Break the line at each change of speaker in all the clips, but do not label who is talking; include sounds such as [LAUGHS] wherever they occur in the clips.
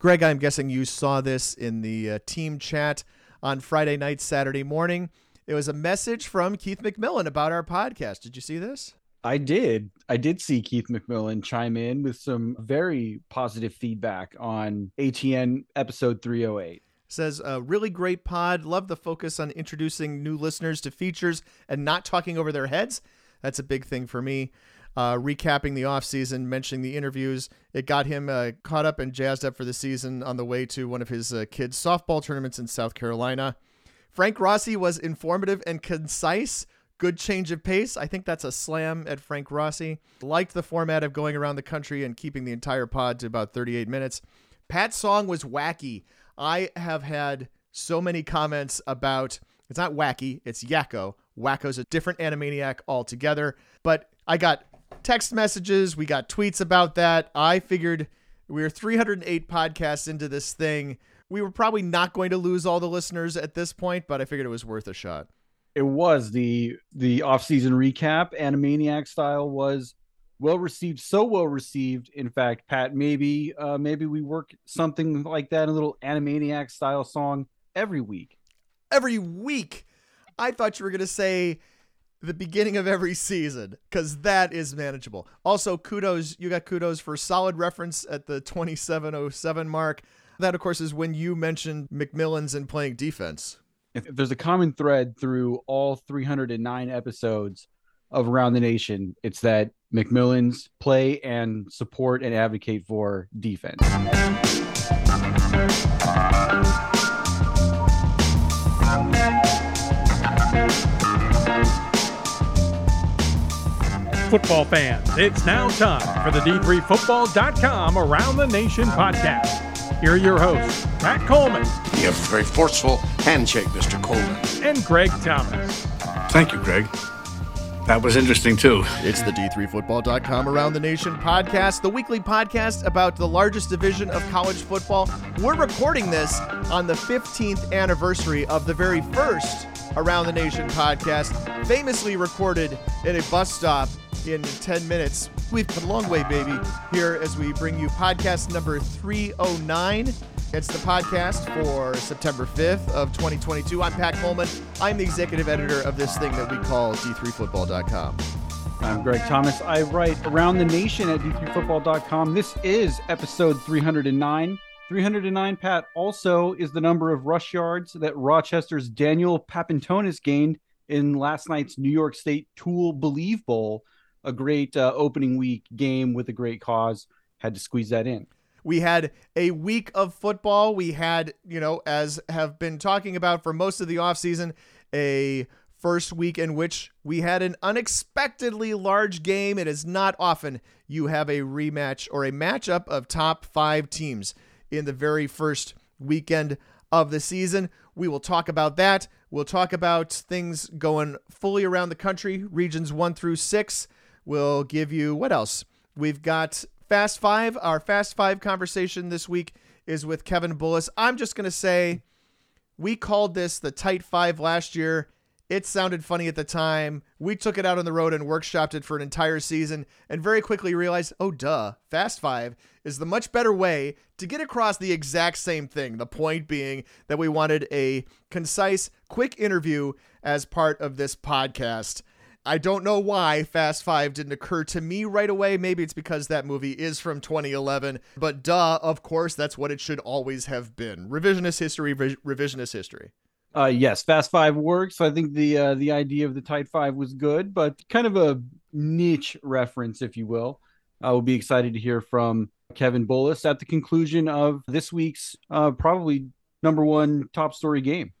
Greg, I'm guessing you saw this in the uh, team chat on Friday night, Saturday morning. It was a message from Keith McMillan about our podcast. Did you see this?
I did. I did see Keith McMillan chime in with some very positive feedback on ATN episode 308.
Says a really great pod. Love the focus on introducing new listeners to features and not talking over their heads. That's a big thing for me. Uh, recapping the offseason, mentioning the interviews. It got him uh, caught up and jazzed up for the season on the way to one of his uh, kids' softball tournaments in South Carolina. Frank Rossi was informative and concise. Good change of pace. I think that's a slam at Frank Rossi. Liked the format of going around the country and keeping the entire pod to about 38 minutes. Pat's song was wacky. I have had so many comments about it's not wacky, it's Yakko. Wakko's a different Animaniac altogether. But I got text messages, we got tweets about that. I figured we were 308 podcasts into this thing. We were probably not going to lose all the listeners at this point, but I figured it was worth a shot.
It was the the off-season recap, Animaniac style was well received, so well received. In fact, Pat, maybe uh, maybe we work something like that, a little Animaniac style song every week.
Every week. I thought you were going to say the beginning of every season because that is manageable. Also, kudos, you got kudos for solid reference at the 2707 mark. That, of course, is when you mentioned McMillan's and playing defense.
If there's a common thread through all 309 episodes of Around the Nation, it's that McMillan's play and support and advocate for defense.
Football fans, it's now time for the D3Football.com Around the Nation podcast. Here are your hosts, Pat Coleman.
You have a very forceful handshake, Mr. Coleman.
And Greg Thomas.
Thank you, Greg. That was interesting too.
It's the D3Football.com Around the Nation podcast, the weekly podcast about the largest division of college football. We're recording this on the 15th anniversary of the very first Around the Nation podcast, famously recorded in a bus stop in 10 minutes. We've come a long way, baby, here as we bring you podcast number 309. It's the podcast for September 5th of 2022. I'm Pat Coleman. I'm the executive editor of this thing that we call D3Football.com.
I'm Greg Thomas. I write around the nation at d3football.com. This is episode 309. 309, Pat, also is the number of rush yards that Rochester's Daniel Papantonis gained in last night's New York State Tool Believe Bowl. A great uh, opening week game with a great cause. Had to squeeze that in.
We had a week of football. We had, you know, as have been talking about for most of the offseason, a first week in which we had an unexpectedly large game. It is not often you have a rematch or a matchup of top five teams in the very first weekend of the season. We will talk about that. We'll talk about things going fully around the country, regions one through six. We'll give you what else? We've got Fast Five. Our Fast Five conversation this week is with Kevin Bullis. I'm just going to say we called this the Tight Five last year. It sounded funny at the time. We took it out on the road and workshopped it for an entire season and very quickly realized, oh, duh, Fast Five is the much better way to get across the exact same thing. The point being that we wanted a concise, quick interview as part of this podcast. I don't know why Fast Five didn't occur to me right away. Maybe it's because that movie is from 2011. But duh, of course, that's what it should always have been. Revisionist history, re- revisionist history.
Uh, yes, Fast Five works. I think the uh, the idea of the Tight Five was good, but kind of a niche reference, if you will. I will be excited to hear from Kevin Bullis at the conclusion of this week's uh, probably number one top story game.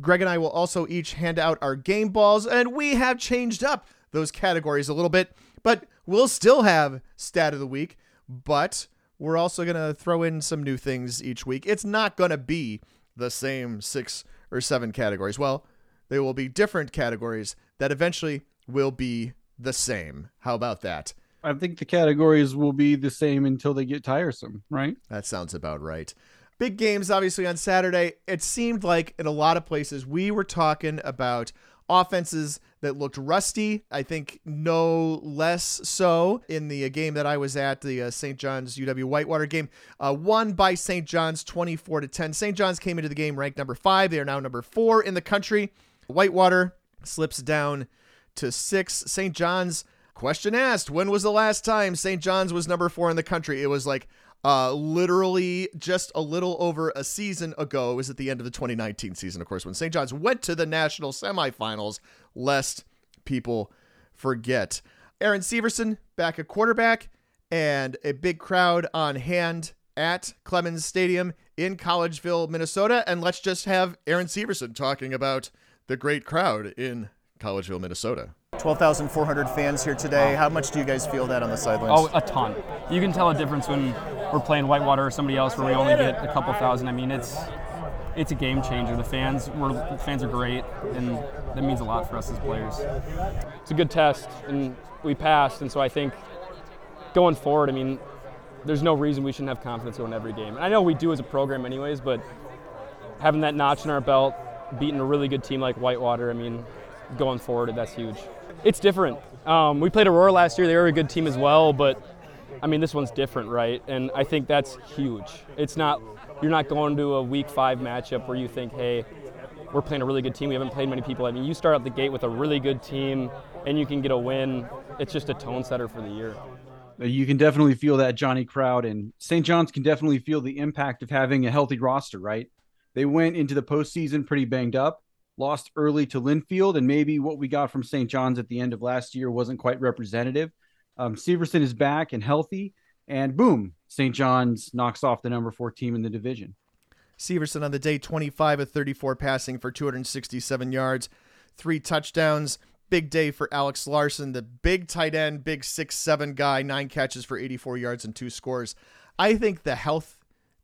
Greg and I will also each hand out our game balls, and we have changed up those categories a little bit, but we'll still have stat of the week. But we're also going to throw in some new things each week. It's not going to be the same six or seven categories. Well, they will be different categories that eventually will be the same. How about that?
I think the categories will be the same until they get tiresome, right?
That sounds about right. Big games, obviously, on Saturday. It seemed like in a lot of places we were talking about offenses that looked rusty. I think no less so in the uh, game that I was at, the uh, St. John's UW Whitewater game, uh, won by St. John's 24 to 10. St. John's came into the game ranked number five. They are now number four in the country. Whitewater slips down to six. St. John's question asked: When was the last time St. John's was number four in the country? It was like uh, literally just a little over a season ago. It was at the end of the 2019 season, of course, when St. John's went to the national semifinals, lest people forget. Aaron Syverson back at quarterback and a big crowd on hand at Clemens Stadium in Collegeville, Minnesota. And let's just have Aaron Syverson talking about the great crowd in Collegeville, Minnesota.
12,400 fans here today. How much do you guys feel that on the sidelines?
Oh, a ton. You can tell a difference when we're playing Whitewater or somebody else where we only get a couple thousand. I mean, it's it's a game changer. The fans, we're, the fans are great, and that means a lot for us as players. It's a good test, and we passed. And so I think going forward, I mean, there's no reason we shouldn't have confidence going every game. And I know we do as a program, anyways, but having that notch in our belt, beating a really good team like Whitewater, I mean, going forward, that's huge. It's different. Um, we played Aurora last year. They were a good team as well, but I mean, this one's different, right? And I think that's huge. It's not you're not going to a week five matchup where you think, hey, we're playing a really good team. We haven't played many people. I mean, you start out the gate with a really good team and you can get a win. It's just a tone setter for the year.
You can definitely feel that Johnny crowd, and St. John's can definitely feel the impact of having a healthy roster, right? They went into the postseason pretty banged up, lost early to Linfield, and maybe what we got from St. John's at the end of last year wasn't quite representative. Um, Syverson is back and healthy, and boom, St. John's knocks off the number four team in the division.
Syverson on the day, 25 of 34 passing for 267 yards, three touchdowns. Big day for Alex Larson, the big tight end, big six seven guy, nine catches for 84 yards and two scores. I think the health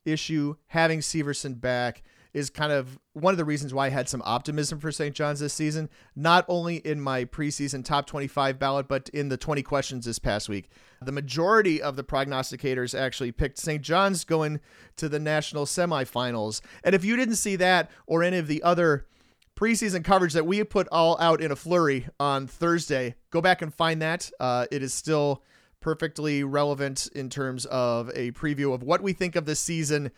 issue, having Syverson back, is kind of one of the reasons why I had some optimism for St. John's this season, not only in my preseason top 25 ballot, but in the 20 questions this past week. The majority of the prognosticators actually picked St. John's going to the national semifinals. And if you didn't see that or any of the other preseason coverage that we put all out in a flurry on Thursday, go back and find that. Uh, it is still perfectly relevant in terms of a preview of what we think of this season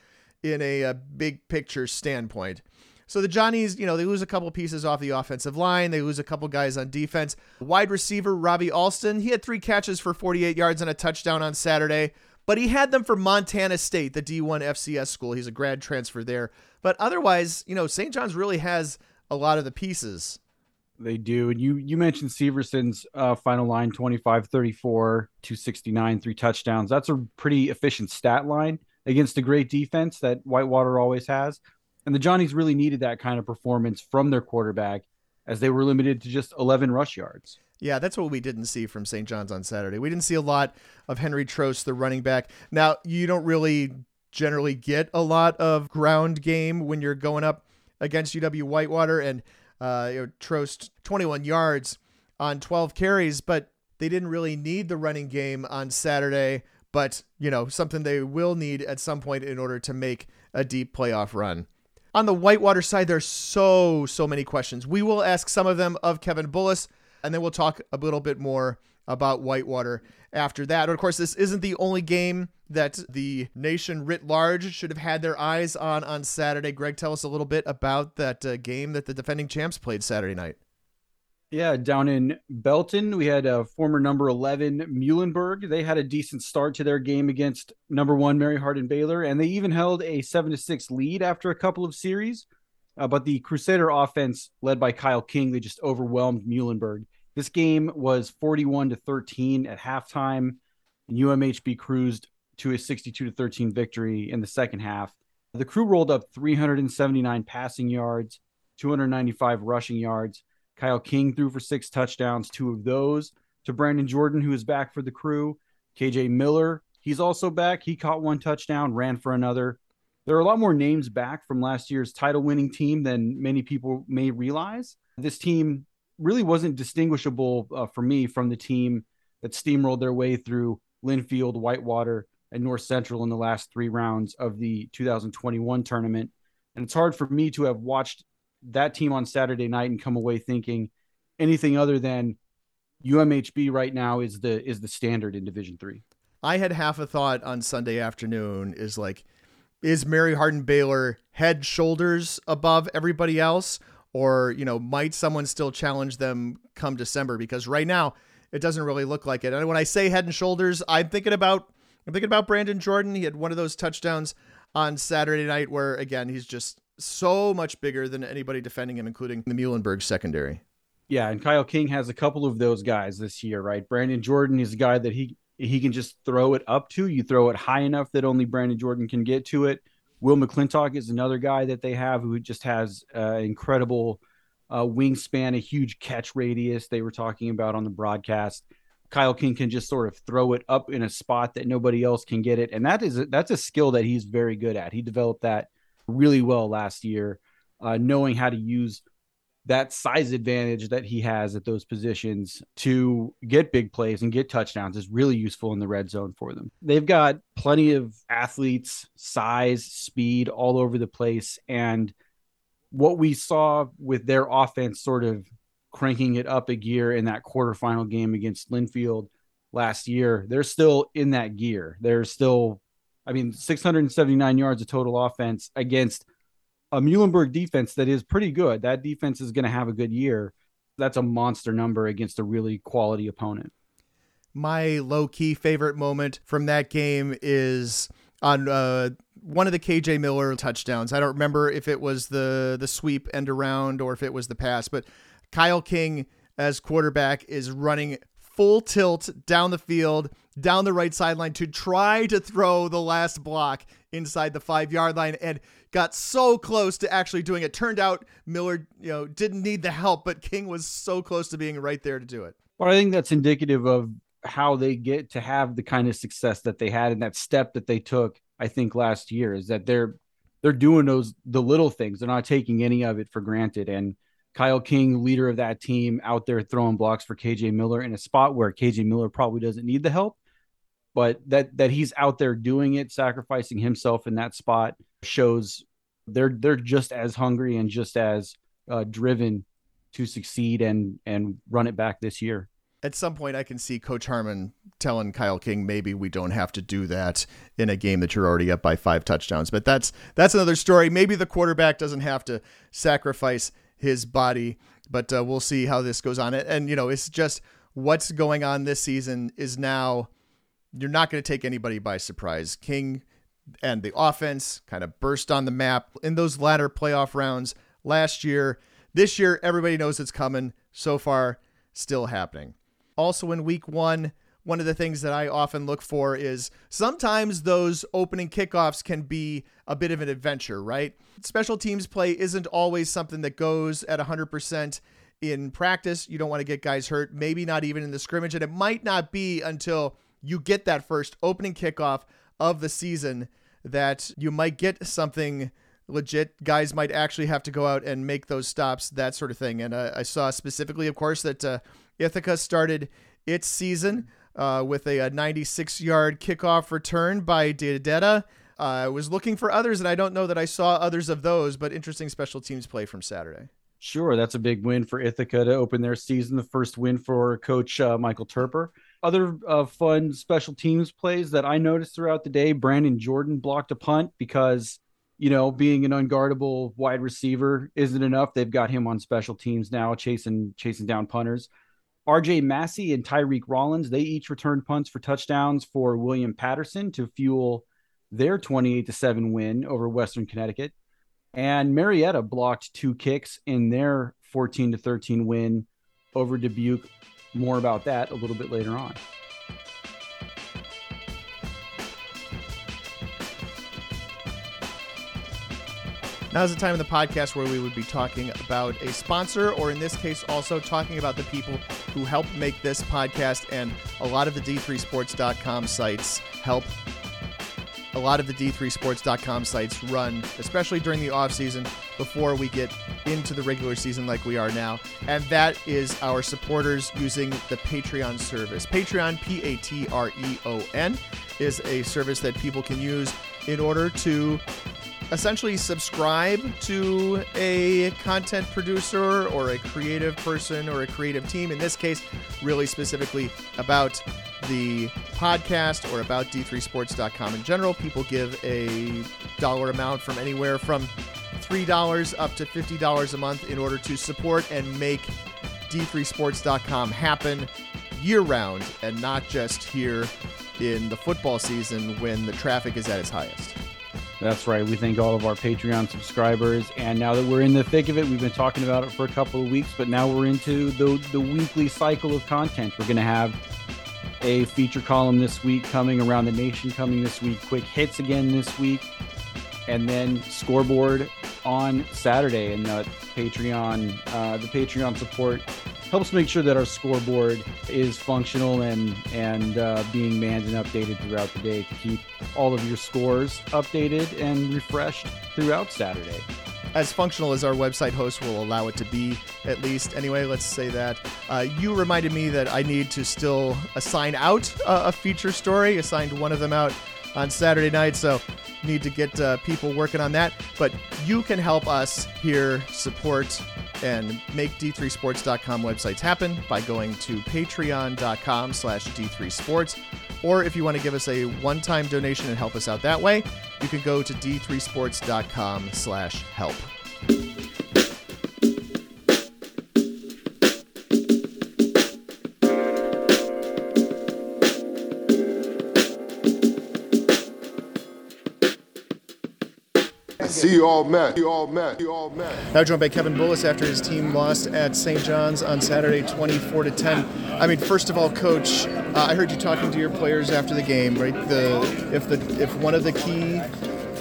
in a, a big picture standpoint. So the Johnnies, you know, they lose a couple pieces off the offensive line. They lose a couple guys on defense. Wide receiver Robbie Alston, he had three catches for 48 yards and a touchdown on Saturday, but he had them for Montana State, the D1 FCS school. He's a grad transfer there. But otherwise, you know, St. John's really has a lot of the pieces.
They do. And you you mentioned Syverson's uh, final line 25 34, 269, three touchdowns. That's a pretty efficient stat line against a great defense that Whitewater always has. And the Johnnies really needed that kind of performance from their quarterback as they were limited to just 11 rush yards.
Yeah, that's what we didn't see from St. John's on Saturday. We didn't see a lot of Henry Trost, the running back. Now, you don't really generally get a lot of ground game when you're going up against UW Whitewater and uh, you know, Trost 21 yards on 12 carries, but they didn't really need the running game on Saturday but you know something they will need at some point in order to make a deep playoff run. On the Whitewater side, there's so so many questions. We will ask some of them of Kevin Bullis, and then we'll talk a little bit more about Whitewater after that. But of course, this isn't the only game that the nation writ large should have had their eyes on on Saturday. Greg, tell us a little bit about that uh, game that the defending champs played Saturday night.
Yeah, down in Belton, we had a former number 11 Muhlenberg. They had a decent start to their game against number one Mary Hardin Baylor, and they even held a 7 to 6 lead after a couple of series. Uh, but the Crusader offense, led by Kyle King, they just overwhelmed Muhlenberg. This game was 41 to 13 at halftime, and UMHB cruised to a 62 to 13 victory in the second half. The crew rolled up 379 passing yards, 295 rushing yards Kyle King threw for six touchdowns, two of those to Brandon Jordan, who is back for the crew. KJ Miller, he's also back. He caught one touchdown, ran for another. There are a lot more names back from last year's title winning team than many people may realize. This team really wasn't distinguishable uh, for me from the team that steamrolled their way through Linfield, Whitewater, and North Central in the last three rounds of the 2021 tournament. And it's hard for me to have watched that team on Saturday night and come away thinking anything other than UMHB right now is the is the standard in Division Three.
I had half a thought on Sunday afternoon is like, is Mary Hardin Baylor head shoulders above everybody else, or you know, might someone still challenge them come December? Because right now it doesn't really look like it. And when I say head and shoulders, I'm thinking about I'm thinking about Brandon Jordan. He had one of those touchdowns on Saturday night where again he's just so much bigger than anybody defending him, including the Muhlenberg secondary.
Yeah, and Kyle King has a couple of those guys this year, right? Brandon Jordan is a guy that he he can just throw it up to. You throw it high enough that only Brandon Jordan can get to it. Will McClintock is another guy that they have who just has uh, incredible uh, wingspan, a huge catch radius. They were talking about on the broadcast. Kyle King can just sort of throw it up in a spot that nobody else can get it, and that is a, that's a skill that he's very good at. He developed that really well last year, uh, knowing how to use that size advantage that he has at those positions to get big plays and get touchdowns is really useful in the red zone for them. They've got plenty of athletes, size, speed all over the place. And what we saw with their offense sort of cranking it up a gear in that quarterfinal game against Linfield last year, they're still in that gear. They're still, I mean, 679 yards of total offense against a Muhlenberg defense that is pretty good. That defense is going to have a good year. That's a monster number against a really quality opponent.
My low key favorite moment from that game is on uh, one of the KJ Miller touchdowns. I don't remember if it was the the sweep end around or if it was the pass, but Kyle King as quarterback is running full tilt down the field, down the right sideline to try to throw the last block inside the five yard line and got so close to actually doing it. Turned out Miller, you know, didn't need the help, but King was so close to being right there to do it.
Well, I think that's indicative of how they get to have the kind of success that they had and that step that they took, I think last year is that they're they're doing those the little things. They're not taking any of it for granted. And Kyle King, leader of that team, out there throwing blocks for KJ Miller in a spot where KJ Miller probably doesn't need the help but that that he's out there doing it, sacrificing himself in that spot shows they're they're just as hungry and just as uh, driven to succeed and and run it back this year.
At some point, I can see Coach Harmon telling Kyle King maybe we don't have to do that in a game that you're already up by five touchdowns. But that's that's another story. Maybe the quarterback doesn't have to sacrifice his body, but uh, we'll see how this goes on. And you know, it's just what's going on this season is now you're not going to take anybody by surprise. King and the offense kind of burst on the map in those latter playoff rounds last year. This year, everybody knows it's coming. So far, still happening. Also, in week one, one of the things that I often look for is sometimes those opening kickoffs can be a bit of an adventure, right? Special teams play isn't always something that goes at 100% in practice. You don't want to get guys hurt, maybe not even in the scrimmage. And it might not be until you get that first opening kickoff of the season that you might get something legit. Guys might actually have to go out and make those stops, that sort of thing. And uh, I saw specifically, of course, that uh, Ithaca started its season uh, with a, a 96 yard kickoff return by Data. Uh, I was looking for others, and I don't know that I saw others of those, but interesting special teams play from Saturday.
Sure, that's a big win for Ithaca to open their season. The first win for Coach uh, Michael Toerper other uh, fun special teams plays that I noticed throughout the day, Brandon Jordan blocked a punt because, you know, being an unguardable wide receiver isn't enough. They've got him on special teams now, chasing chasing down punters. RJ Massey and Tyreek Rollins, they each returned punts for touchdowns for William Paterson to fuel their 28 to 7 win over Western Connecticut. And Marietta blocked two kicks in their 14 to 13 win over Dubuque more about that a little bit later on.
Now's the time in the podcast where we would be talking about a sponsor, or in this case, also talking about the people who help make this podcast and a lot of the D3Sports.com sites help a lot of the D3Sports.com sites run, especially during the off season before we get into the regular season like we are now. And that is our supporters using the Patreon service. Patreon, P A T R E O N, is a service that people can use in order to essentially subscribe to a content producer or a creative person or a creative team. In this case, really specifically about the podcast or about d3sports.com in general. People give a dollar amount from anywhere from $3 up to $50 a month in order to support and make d3sports.com happen year round and not just here in the football season when the traffic is at its highest.
That's right. We thank all of our Patreon subscribers. And now that we're in the thick of it, we've been talking about it for a couple of weeks, but now we're into the, the weekly cycle of content. We're going to have a feature column this week coming around the nation coming this week, quick hits again this week, and then scoreboard on Saturday. And the Patreon, uh, the Patreon support helps make sure that our scoreboard is functional and and uh, being manned and updated throughout the day to keep all of your scores updated and refreshed throughout Saturday.
As functional as our website host will allow it to be, at least. Anyway, let's say that. Uh, you reminded me that I need to still assign out a, a feature story. Assigned one of them out on Saturday night, so need to get uh, people working on that. But you can help us here support and make d3sports.com websites happen by going to patreon.com slash d3sports or if you want to give us a one-time donation and help us out that way you can go to d3sports.com slash help
you all met. You all met. You all met.
Now joined by Kevin Bullis after his team lost at St. John's on Saturday, 24 to 10. I mean, first of all, Coach, uh, I heard you talking to your players after the game. Right, the if the if one of the key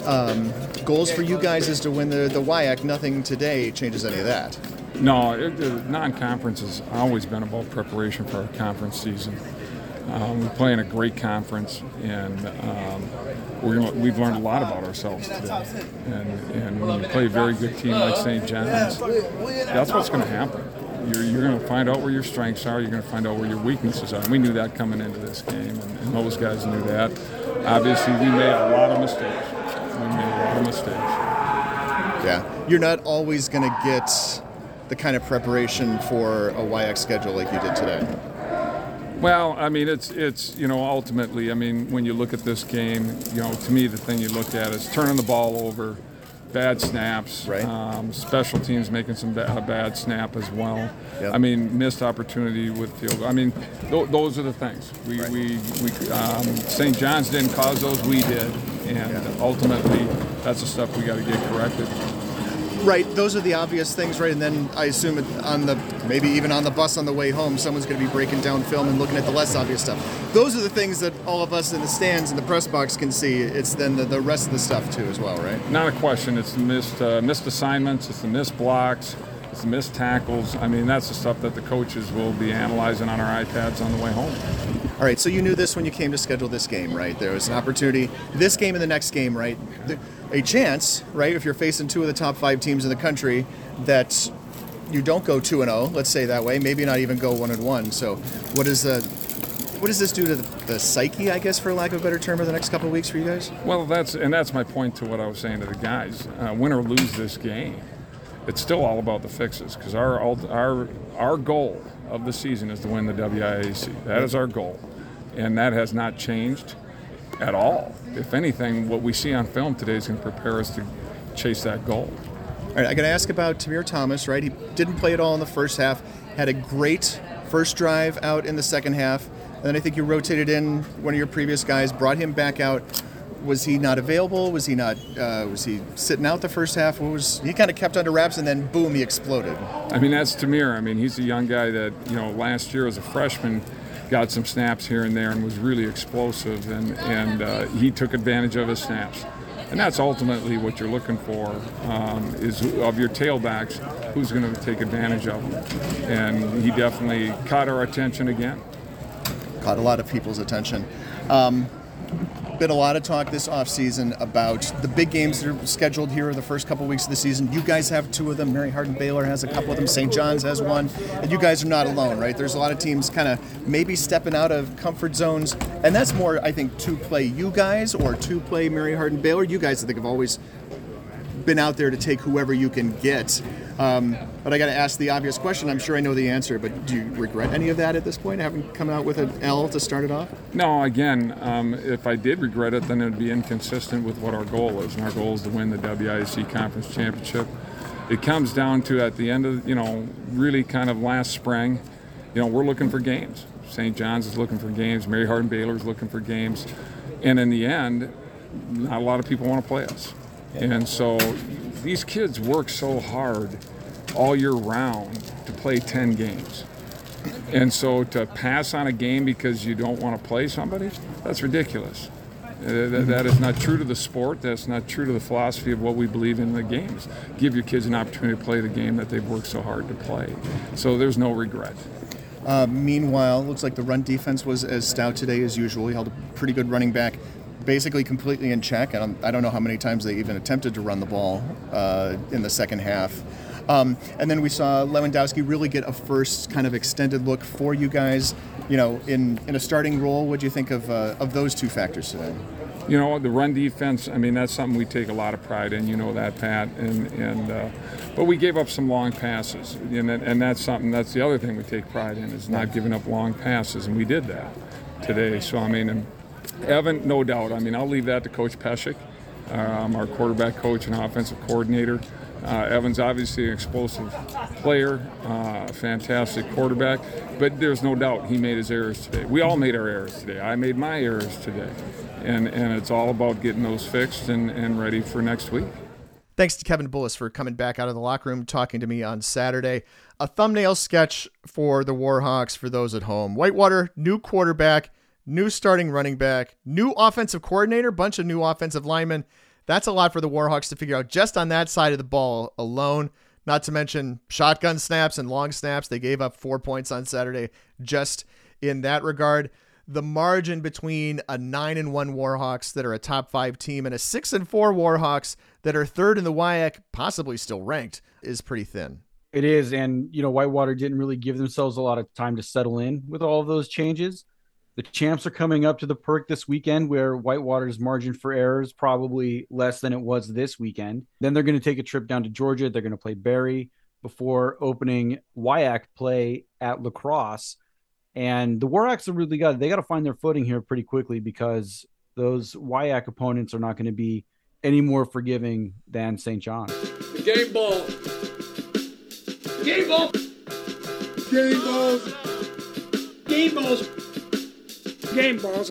um, goals for you guys is to win the the WIAC, nothing today changes any of that.
No, it, the non-conference has always been about preparation for our conference season. Um, we play in a great conference, and um, we're gonna, we've learned a lot about ourselves today. And, and when you play a very good team like St. John's, that's what's going to happen. You're, you're going to find out where your strengths are. You're going to find out where your weaknesses are. And we knew that coming into this game, and, and those guys knew that. Obviously, we made a lot of mistakes. We made a lot of mistakes.
Yeah, you're not always going to get the kind of preparation for a WIAC schedule like you did today.
Well, I mean, it's it's you know ultimately, I mean, when you look at this game, you know, to me the thing you look at is turning the ball over, bad snaps,
right.
um, special teams making some ba- a bad snap as well.
Yep.
I mean, missed opportunity with field. goal. I mean, th- those are the things. We
Right.
we, we um, St. John's didn't cause those, we did, and ultimately, that's the stuff we got to get corrected.
Right, those are the obvious things, right? And then I assume it on the maybe even on the bus on the way home, someone's going to be breaking down film and looking at the less obvious stuff. Those are the things that all of us in the stands in the press box can see. It's then the, the rest of the stuff too, as well, right?
Not a question. It's the missed uh, missed assignments. It's the missed blocks. It's the missed tackles. I mean, that's the stuff that the coaches will be analyzing on our iPads on the way home.
All right, so you knew this when you came to schedule this game, right? There was an opportunity, this game and the next game, right? The- A chance, right? If you're facing two of the top five teams in the country, that you don't go two and zero. Let's say that way. Maybe not even go one and one. So, what is the what does this do to the, the psyche, I guess, for lack of a better term, over the next couple of weeks for you guys?
Well, that's and that's my point to what I was saying to the guys. Uh, win or lose this game, it's still all about the fixes because our our our goal of the season is to win the WIAC. That is our goal, and that has not changed at all. If anything, what we see on film today is going to prepare us to chase that goal.
All right, I got to ask about Tamir Thomas, right? He didn't play at all in the first half, had a great first drive out in the second half, and then I think you rotated in one of your previous guys, brought him back out. Was he not available? Was he not? Uh, was he sitting out the first half? What was he kind of kept under wraps, and then boom, he exploded.
I mean, that's Tamir. I mean, he's a young guy that, you know, last year as a freshman got some snaps here and there and was really explosive, and, and uh, he took advantage of his snaps. And that's ultimately what you're looking for um, is of your tailbacks, who's going to take advantage of them. And he definitely caught our attention again.
Caught a lot of people's attention. Um, been a lot of talk this offseason about the big games that are scheduled here the first couple weeks of the season. You guys have two of them. Mary Hardin Baylor has a couple of them. St. John's has one. And you guys are not alone, right? There's a lot of teams kind of maybe stepping out of comfort zones. And that's more, I think, to play you guys or to play Mary Hardin Baylor. You guys, I think, have always
been out there to take whoever you can get. Um, but I got to ask the obvious question. I'm sure I know the answer, but do you regret any of that at this point, having come out with an L to start it off?
No, again, um, if I did regret it, then it would be inconsistent with what our goal is. And our goal is to win the WIAC Conference Championship. It comes down to at the end of, you know, really kind of last spring, you know, we're looking for games. St. John's is looking for games. Mary Hardin Baylor is looking for games. And in the end, not a lot of people want to play us. And so these kids work so hard all year round to play 10 games. And so to pass on a game because you don't want to play somebody, that's ridiculous. Uh, that, is not true to the sport. That's not true to the philosophy of what we believe in the games. Give your kids an opportunity to play the game that they've worked so hard to play. So there's no regret.
Uh, meanwhile, looks like the run defense was as stout today as usual. He held a pretty good running back, basically completely in check. And I don't know how many times they even attempted to run the ball uh, in the second half. Um, and then we saw Lewandowski really get a first kind of extended look for you guys. You know, in, in a starting role, what do you think of uh, of those two factors today?
You know, the run defense. I mean, that's something we take a lot of pride in. You know that, Pat. And and uh, but we gave up some long passes, and and that's something. That's the other thing we take pride in is not giving up long passes, and we did that today. So I mean, and Evan, no doubt. I mean, I'll leave that to Coach Peshek, um, our quarterback coach and offensive coordinator. Uh, Evan's obviously an explosive player, uh, fantastic quarterback, but there's no doubt he made his errors today. We all made our errors today. I made my errors today. And, and it's all about getting those fixed and, and ready for next week.
Thanks to Kevin Bullis for coming back out of the locker room talking to me on Saturday. A thumbnail sketch for the Warhawks for those at home. Whitewater, new quarterback, new starting running back, new offensive coordinator, bunch of new offensive linemen. That's a lot for the Warhawks to figure out just on that side of the ball alone. Not to mention shotgun snaps and long snaps. They gave up four points on Saturday just in that regard. The margin between a nine and one Warhawks that are a top five team and a six and four Warhawks that are third in the WIAC, possibly still ranked, is pretty thin.
It is, and you know Whitewater didn't really give themselves a lot of time to settle in with all of those changes. The champs are coming up to the perk this weekend where Whitewater's margin for error is probably less than it was this weekend. Then they're going to take a trip down to Georgia. They're going to play Berry before opening WIAC play at La Crosse. And the Warhawks have really got they got to find their footing here pretty quickly because those WIAC opponents are not going to be any more forgiving than St. John.
Game ball. Game ball. Game balls. Game balls. Game balls.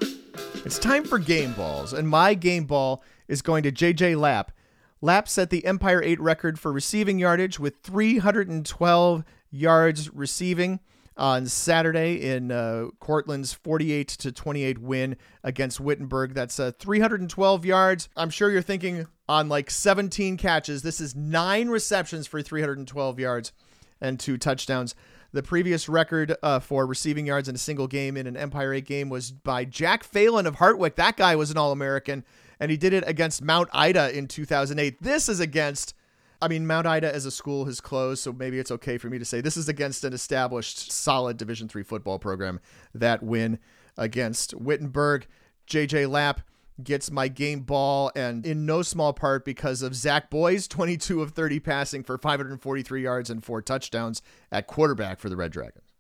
It's time for game balls, and my game ball is going to JJ Lapp. Lapp set the Empire 8 record for receiving yardage with 312 yards receiving on Saturday in uh, Cortland's 48 to 28 win against Wittenberg. That's uh, 312 yards. I'm sure you're thinking on like 17 catches. This is nine receptions for 312 yards and two touchdowns. The previous record uh, for receiving yards in a single game in an Empire 8 game was by Jack Phelan of Hartwick. That guy was an All American, and he did it against Mount Ida in 2008. This is against, I mean, Mount Ida as a school has closed, so maybe it's okay for me to say this is against an established, solid Division three football program. That win against Wittenberg. JJ Lapp gets my game ball, and in no small part because of Zach Boyes, 22 of 30 passing for 543 yards and four touchdowns at quarterback for the Red Dragons.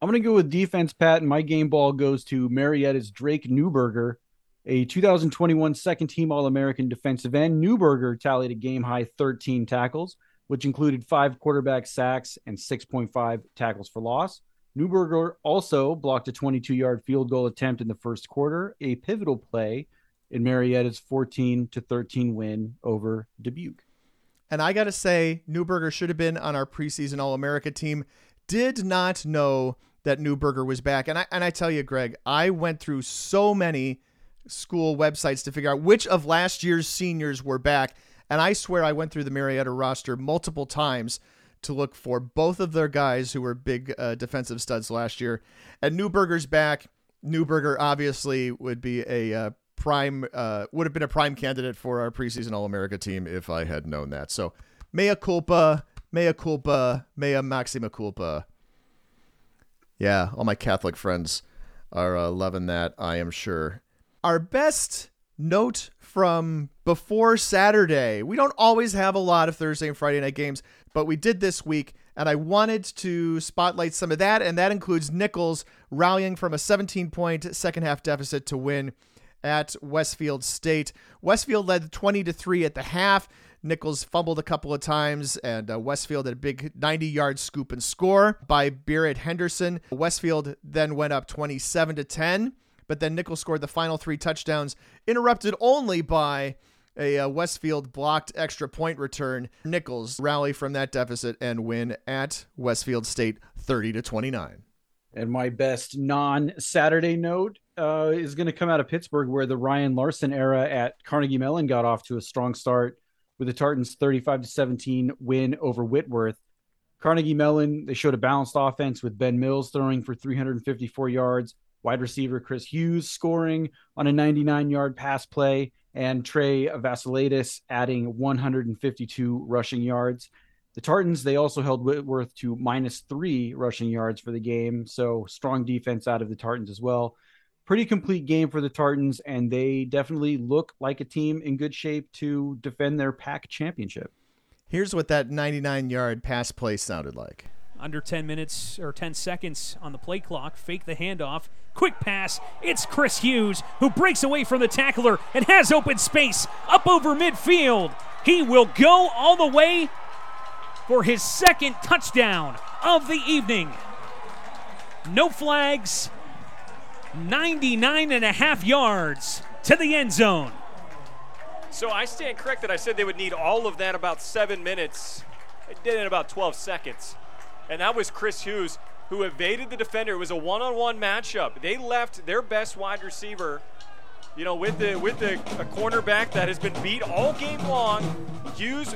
I'm going to go with defense, Pat, and my game ball goes to Marietta's Drake Newberger, a 2021 second team All American defensive end. Newberger tallied a game high 13 tackles, which included five quarterback sacks and 6.5 tackles for loss. Newberger also blocked a 22 yard field goal attempt in the first quarter, a pivotal play in Marietta's 14 to 13 win over Dubuque.
And I got to say, Newberger should have been on our preseason All America team. Did not know that Newberger was back. And I and I tell you, Greg, I went through so many school websites to figure out which of last year's seniors were back. And I swear I went through the Marietta roster multiple times to look for both of their guys who were big uh, defensive studs last year. And Newberger's back. Newberger obviously would be a uh, prime uh, would have been a prime candidate for our preseason All America team if I had known that. So mea culpa, mea culpa, mea maxima culpa. Yeah, all my Catholic friends are uh, loving that. I am sure. Our best note from before Saturday. We don't always have a lot of Thursday and Friday night games, but we did this week, and I wanted to spotlight some of that, and that includes Nichols rallying from a 17 point second half deficit to win at Westfield State. Westfield led 20 to 3 at the half. Nichols fumbled a couple of times, and uh, Westfield had a big 90 yard scoop and score by Barrett Henderson. Westfield then went up 27 to 10, but then Nichols scored the final three touchdowns, interrupted only by a uh, Westfield blocked extra point return. Nichols rally from that deficit and win at Westfield State 30 to 29.
And my best non Saturday note uh, is going to come out of Pittsburgh, where the Ryan Larson era at Carnegie Mellon got off to a strong start with the Tartans 35 to 17 win over Whitworth. Carnegie Mellon, they showed a balanced offense with Ben Mills throwing for 354 yards, wide receiver Chris Hughes scoring on a 99 yard pass play, and Trey Vasilidis adding 152 rushing yards. The Tartans, they also held Whitworth to minus three rushing yards for the game. So strong defense out of the Tartans as well pretty complete game for the Tartans, and they definitely look like a team in good shape to defend their PAC championship.
Here's what that 99 yard pass play sounded like.
Under 10 minutes or 10 seconds on the play clock, fake the handoff, quick pass. It's Chris Hughes who breaks away from the tackler and has open space up over midfield. He will go all the way for his second touchdown of the evening. No flags, 99 and a half yards to the end zone.
So I stand corrected. I said they would need all of that about seven minutes. They did it in about 12 seconds. And that was Chris Hughes who evaded the defender. It was a one-on-one matchup. They left their best wide receiver, you know, with the with the a cornerback that has been beat all game long. Hughes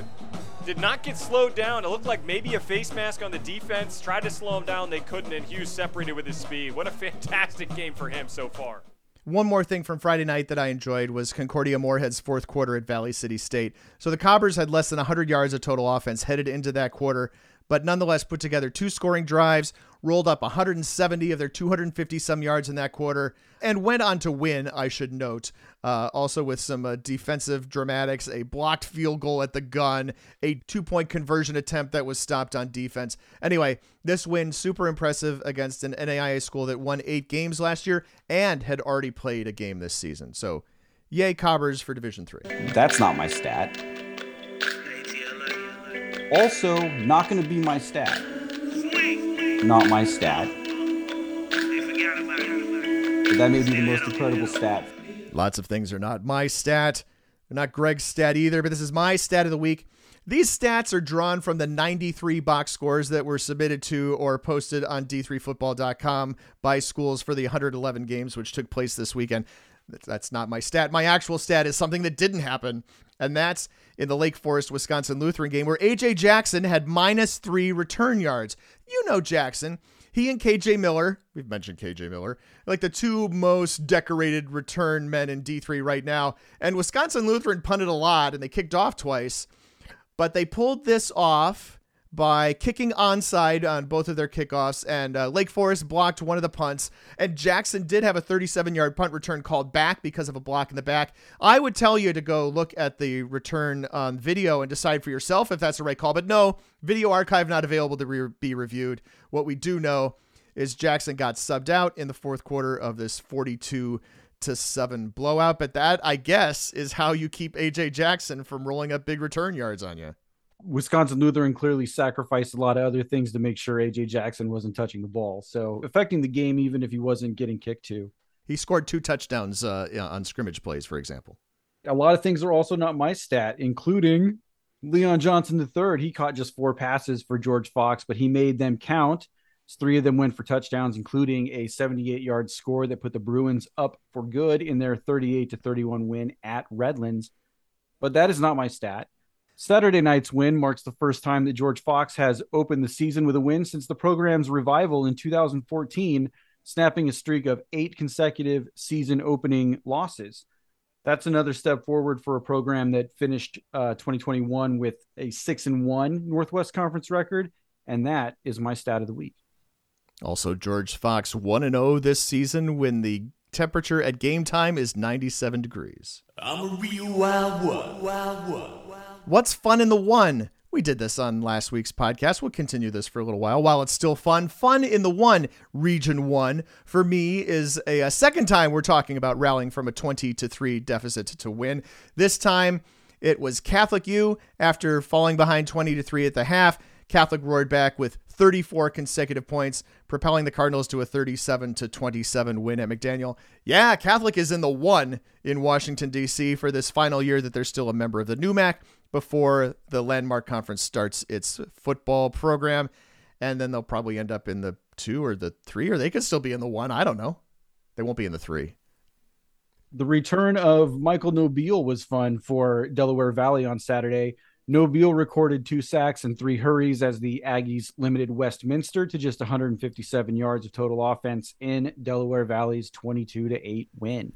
did not get slowed down. It looked like maybe a face mask on the defense. Tried to slow him down, they couldn't, and Hughes separated with his speed. What a [LAUGHS] fantastic game for him so far.
One more thing from Friday night that I enjoyed was Concordia Moorhead's fourth quarter at Valley City State. So the Cobbers had less than 100 yards of total offense headed into that quarter, but nonetheless put together two scoring drives, rolled up 170 of their 250 some yards in that quarter, and went on to win, I should note. Uh, also, with some uh, defensive dramatics, a blocked field goal at the gun, a two point conversion attempt that was stopped on defense. Anyway, this win super impressive against an NAIA school that won eight games last year and had already played a game this season. So, yay, Cobbers for Division Three.
That's not my stat. Also, not going to be my stat. Not my stat. That may be the most incredible stat
Lots of things are not my stat. They're not Greg's stat either, but this is my stat of the week. These stats are drawn from the 93 box scores that were submitted to or posted on d3football.com by schools for the 111 games which took place this weekend. That's not my stat. My actual stat is something that didn't happen, and that's in the Lake Forest, Wisconsin Lutheran game where AJ Jackson had minus three return yards. You know Jackson. He and KJ Miller, we've mentioned KJ Miller, like the two most decorated return men in D3 right now. And Wisconsin Lutheran punted a lot and they kicked off twice, but they pulled this off by kicking onside on both of their kickoffs, and uh, Lake Forest blocked one of the punts. And Jackson did have a 37 yard punt return called back because of a block in the back. I would tell you to go look at the return on video and decide for yourself if that's the right call. But no, video archive not available to re- be reviewed. What we do know is Jackson got subbed out in the fourth quarter of this 42 to 7 blowout. But that, I guess, is how you keep AJ Jackson from rolling up big return yards on you.
Wisconsin Lutheran clearly sacrificed a lot of other things to make sure AJ Jackson wasn't touching the ball. So affecting the game, even if he wasn't getting kicked to.
He scored two touchdowns uh, on scrimmage plays, for example.
A lot of things are also not my stat, including Leon Johnson III. He caught just four passes for George Fox, but he made them count. Three of them went for touchdowns, including a 78 yard score that put the Bruins up for good in their 38 to 31 win at Redlands. But that is not my stat. Saturday night's win marks the first time that George Fox has opened the season with a win since the program's revival in 2014, snapping a streak of eight consecutive season opening losses. That's another step forward for a program that finished uh, 2021 with a six and one Northwest Conference record, and that is my stat of the week.
Also, George Fox 1 0 this season when the temperature at game time is 97 degrees.
I'm a real wild one. Wild one.
What's fun in the one? We did this on last week's podcast. We'll continue this for a little while while it's still fun. Fun in the one, Region 1, for me is a, a second time we're talking about rallying from a 20 to 3 deficit to win. This time it was Catholic U after falling behind 20 to 3 at the half. Catholic roared back with 34 consecutive points, propelling the Cardinals to a 37 to 27 win at McDaniel. Yeah, Catholic is in the one in Washington D.C. for this final year that they're still a member of the NEWMAC before the Landmark Conference starts its football program, and then they'll probably end up in the two or the three, or they could still be in the one. I don't know. They won't be in the three.
The return of Michael Nobile was fun for Delaware Valley on Saturday. Nobile recorded two sacks and three hurries as the Aggies limited Westminster to just 157 yards of total offense in Delaware Valley's 22 to 8 win.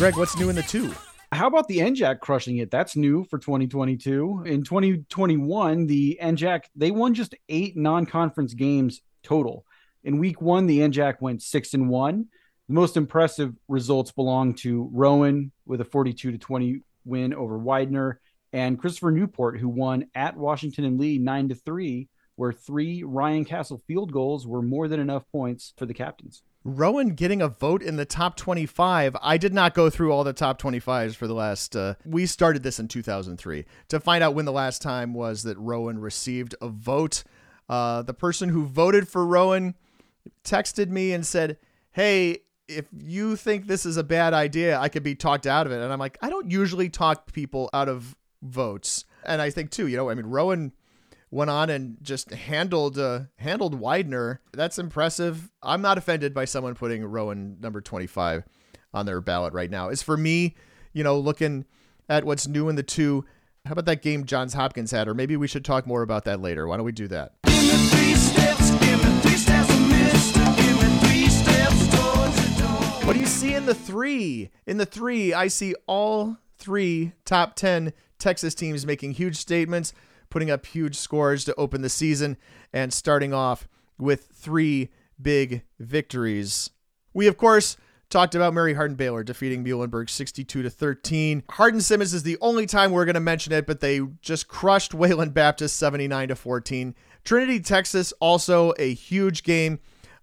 Greg, what's new in the two?
How about the NJAC crushing it? That's new for 2022. In 2021, the NJAC they won just eight non-conference games total. In week one, the NJAC went six and one. The most impressive results belong to Rowan with a 42 to 20 win over Widener and Christopher Newport, who won at Washington and Lee nine to three, where three Ryan Castle field goals were more than enough points for the captains.
Rowan getting a vote in the top 25. I did not go through all the top 25s for the last. Uh, we started this in 2003 to find out when the last time was that Rowan received a vote. Uh, the person who voted for Rowan texted me and said, Hey, if you think this is a bad idea, I could be talked out of it. And I'm like, I don't usually talk people out of votes. And I think, too, you know, I mean, Rowan went on and just handled uh, handled Widener. That's impressive. I'm not offended by someone putting Rowan number 25 on their ballot right now. As for me, you know, looking at what's new in the two, how about that game Johns Hopkins had? Or maybe we should talk more about that later. Why don't we do that? What do you see in the three? In the three, I see all three top 10 Texas teams making huge statements putting up huge scores to open the season and starting off with three big victories. We, of course, talked about Mary Hardin Baylor defeating Muhlenberg 62 to 13. Hardin Simmons is the only time we're going to mention it, but they just crushed Wayland Baptist 79 to 14. Trinity, Texas, also a huge game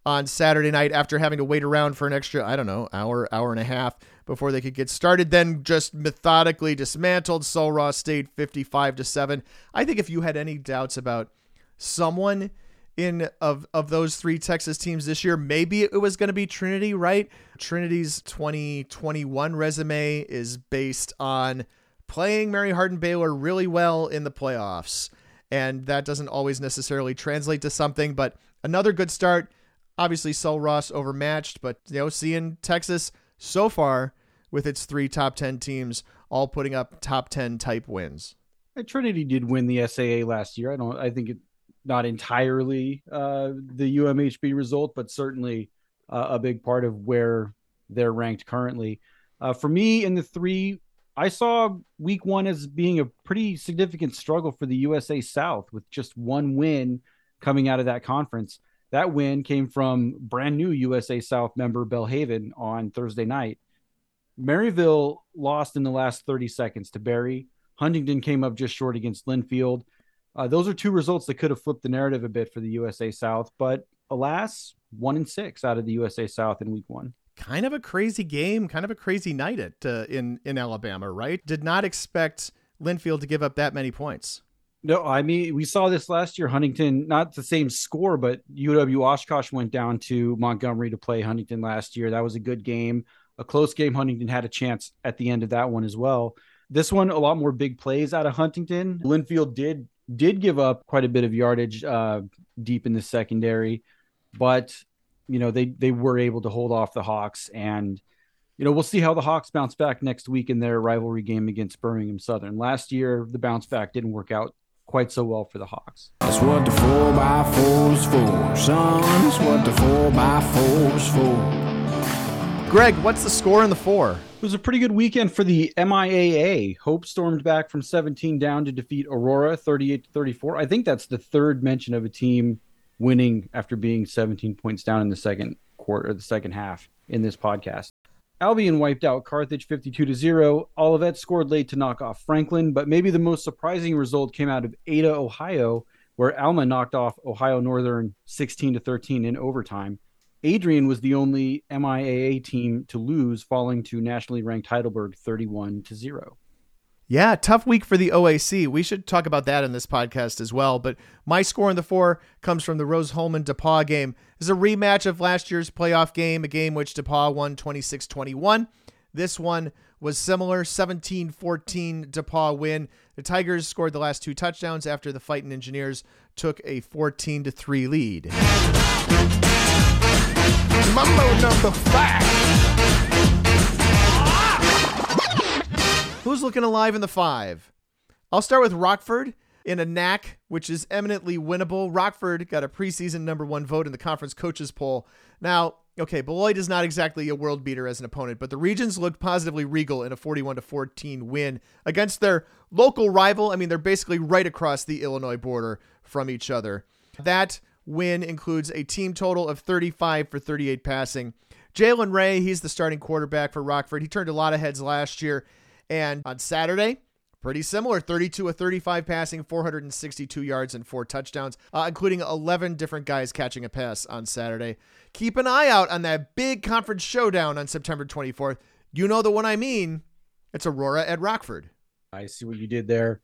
on Saturday night after having to wait around for an extra, I don't know, hour, hour and a half before they could get started. Then just methodically dismantled Sul Ross State 55 to 7. I think if you had any doubts about someone in of of those three Texas teams this year, maybe it was going to be Trinity, right? Trinity's 2021 resume is based on playing Mary Hardin Baylor really well in the playoffs. And that doesn't always necessarily translate to something, but another good start Obviously, Sul Ross overmatched, but you know, seeing Texas so far with its three top 10 teams all putting up top 10 type wins.
Trinity did win the SAA last year. I don't, I think it not entirely uh, the UMHB result, but certainly uh, a big part of where they're ranked currently. Uh, for me, in the three, I saw week one as being a pretty significant struggle for the USA South with just one win coming out of that conference. That win came from brand new USA South member Belhaven on Thursday night. Maryville lost in the last 30 seconds to Berry. Huntington came up just short against Linfield. Uh, those are two results that could have flipped the narrative a bit for the USA South, but alas, one and six out of the USA South in week one.
Kind of a crazy game, kind of a crazy night at uh, in in Alabama, right? Did not expect Linfield to give up that many points.
No, I mean we saw this last year. Huntington, not the same score, but UW Oshkosh went down to Montgomery to play Huntington last year. That was a good game, a close game. Huntington had a chance at the end of that one as well. This one, a lot more big plays out of Huntington. Linfield did did give up quite a bit of yardage uh, deep in the secondary, but you know they they were able to hold off the Hawks, and you know we'll see how the Hawks bounce back next week in their rivalry game against Birmingham Southern. Last year, the bounce back didn't work out quite so well for the Hawks.
That's what the four by fours for, son. That's what the four by fours for.
Greg, what's the score in the four?
It was a pretty good weekend for the MIAA. Hope stormed back from 17 down to defeat Aurora 38 to 34. I think that's the third mention of a team winning after being 17 points down in the second quarter, or the second half in this podcast. Albion wiped out Carthage 52 to 0. Olivet scored late to knock off Franklin, but maybe the most surprising result came out of Ada, Ohio, where Alma knocked off Ohio Northern 16 to 13 in overtime. Adrian was the only MIAA team to lose, falling to nationally ranked Heidelberg 31 to 0.
Yeah, tough week for the OAC. We should talk about that in this podcast as well. But my score in the four comes from the Rose Hulman DePauw game. Is a rematch of last year's playoff game, a game which DePauw won 26 21. This one was similar 17 14 DePauw win. The Tigers scored the last two touchdowns after the Fighting Engineers took a 14 3 lead.
Mambo number five.
Who's looking alive in the five? I'll start with Rockford in a NACC, which is eminently winnable. Rockford got a preseason number one vote in the conference coaches poll. Now, okay, Beloit is not exactly a world beater as an opponent, but the Regents looked positively regal in a 41 to 14 win against their local rival. I mean, they're basically right across the Illinois border from each other. That win includes a team total of 35 for 38 passing. Jalen Ray, he's the starting quarterback for Rockford. He turned a lot of heads last year. And on Saturday, pretty similar 32 of 35 passing, 462 yards, and four touchdowns, uh, including 11 different guys catching a pass on Saturday. Keep an eye out on that big conference showdown on September 24th. You know the one I mean. It's Aurora at Rockford.
I see what you did there.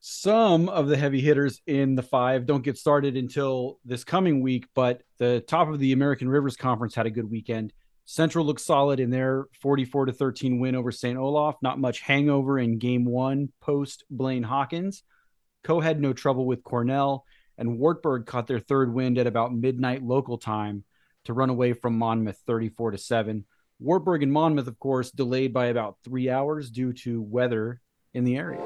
Some of the heavy hitters in the five don't get started until this coming week, but the top of the American Rivers Conference had a good weekend. Central looks solid in their 44 to 13 win over St. Olaf. Not much hangover in game one post Blaine Hawkins. Coe had no trouble with Cornell, and Wartburg caught their third wind at about midnight local time to run away from Monmouth 34 to 7. Wartburg and Monmouth, of course, delayed by about three hours due to weather in the area.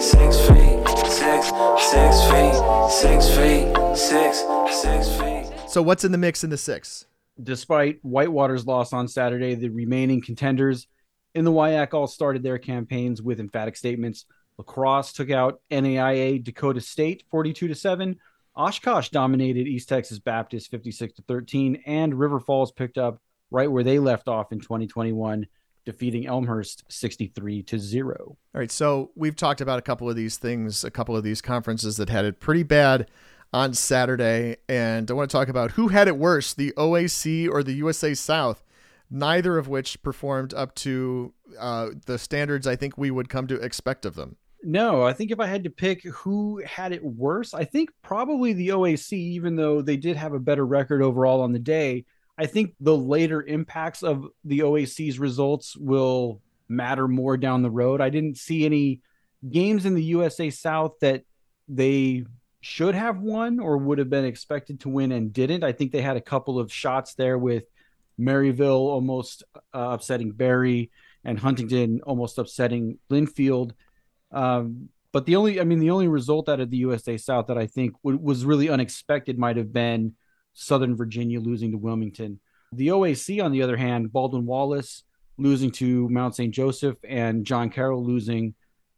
Six feet, six, six feet, six feet, six, six feet.
So, what's in the mix in the six?
Despite Whitewater's loss on Saturday, the remaining contenders in the WIAC all started their campaigns with emphatic statements. La Crosse took out NAIA Dakota State 42 to 7. Oshkosh dominated East Texas Baptist 56 to 13 and River Falls picked up right where they left off in 2021 defeating Elmhurst 63 to 0.
All right, so we've talked about a couple of these things, a couple of these conferences that had it pretty bad on Saturday. And I want to talk about who had it worse, the OAC or the USA South, neither of which performed up to uh, the standards I think we would come to expect of them.
No, I think if I had to pick who had it worse, I think probably the OAC, even though they did have a better record overall on the day. I think the later impacts of the OAC's results will matter more down the road. I didn't see any games in the USA South that they should have won or would have been expected to win and didn't. I think they had a couple of shots there with Maryville almost uh, upsetting Berry and Huntington almost upsetting Linfield. Um, but the only, I mean, the only result out of the USA South that I think w- was really unexpected might have been Southern Virginia losing to Wilmington. The OAC, on the other hand, Baldwin Wallace losing to Mount St. Joseph and John Carroll losing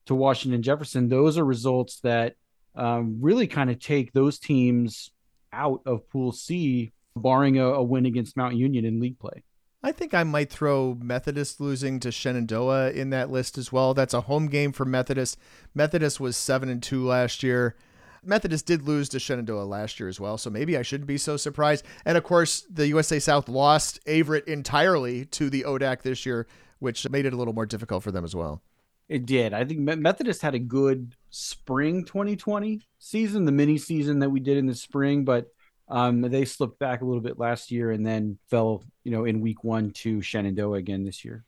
to Washington Jefferson. Those are results that um, really kind of take those teams out of Pool C, barring a, a, win against Mount Union in league play.
I think I might throw Methodist losing to Shenandoah in that list as well. That's a home game for Methodist. Methodist was seven and two last year. Methodist did lose to Shenandoah last year as well, so maybe I shouldn't be so surprised. And of course, the USA South lost Averett entirely to the ODAC this year, which made it a little more difficult for them as well.
It did. I think Methodist had a good spring 2020 season, the mini season that we did in the spring, but um, they slipped back a little bit last year and then fell, you know, in week one to Shenandoah again this year.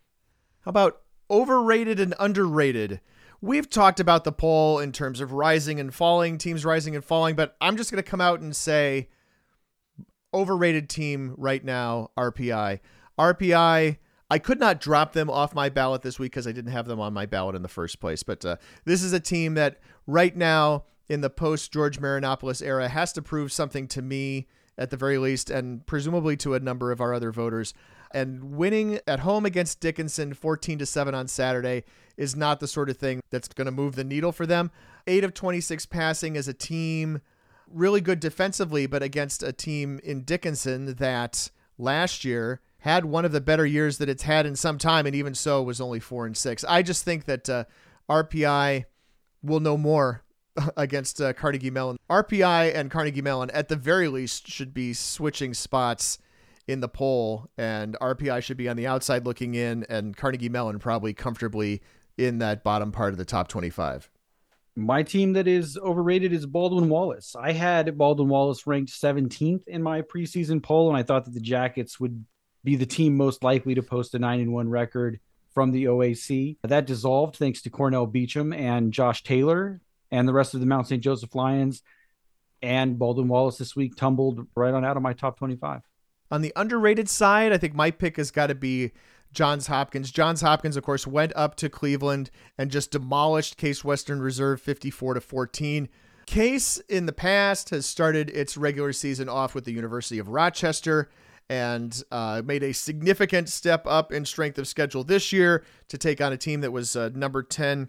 How about overrated and underrated? We've talked about the poll in terms of rising and falling, teams rising and falling, but I'm just going to come out and say overrated team right now, RPI. RPI I could not drop them off my ballot this week because I didn't have them on my ballot in the first place. But uh, this is a team that right now in the post George Marinopoulos era has to prove something to me at the very least, and presumably to a number of our other voters. And winning at home against Dickinson 14 to 7 on Saturday is not the sort of thing that's going to move the needle for them. 8 of 26 passing as a team, really good defensively, but against a team in Dickinson that last year had one of the better years that it's had in some time, and even so was only four and six. I just think that uh, RPI will know more [LAUGHS] against uh, Carnegie Mellon. RPI and Carnegie Mellon, at the very least, should be switching spots in the poll, and RPI should be on the outside looking in, and Carnegie Mellon probably comfortably in that bottom part of the top 25.
My team that is overrated is Baldwin Wallace. I had Baldwin Wallace ranked 17th in my preseason poll, and I thought that the Jackets would be the team most likely to post a 9 and 1 record from the OAC. That dissolved thanks to Cornell Beecham and Josh Taylor and the rest of the Mount St. Joseph Lions. And Baldwin Wallace this week tumbled right on out of my top 25.
On the underrated side, I think my pick has got to be Johns Hopkins. Johns Hopkins, of course, went up to Cleveland and just demolished Case Western Reserve 54 to 14. Case in the past has started its regular season off with the University of Rochester and uh, made a significant step up in strength of schedule this year to take on a team that was uh, number 10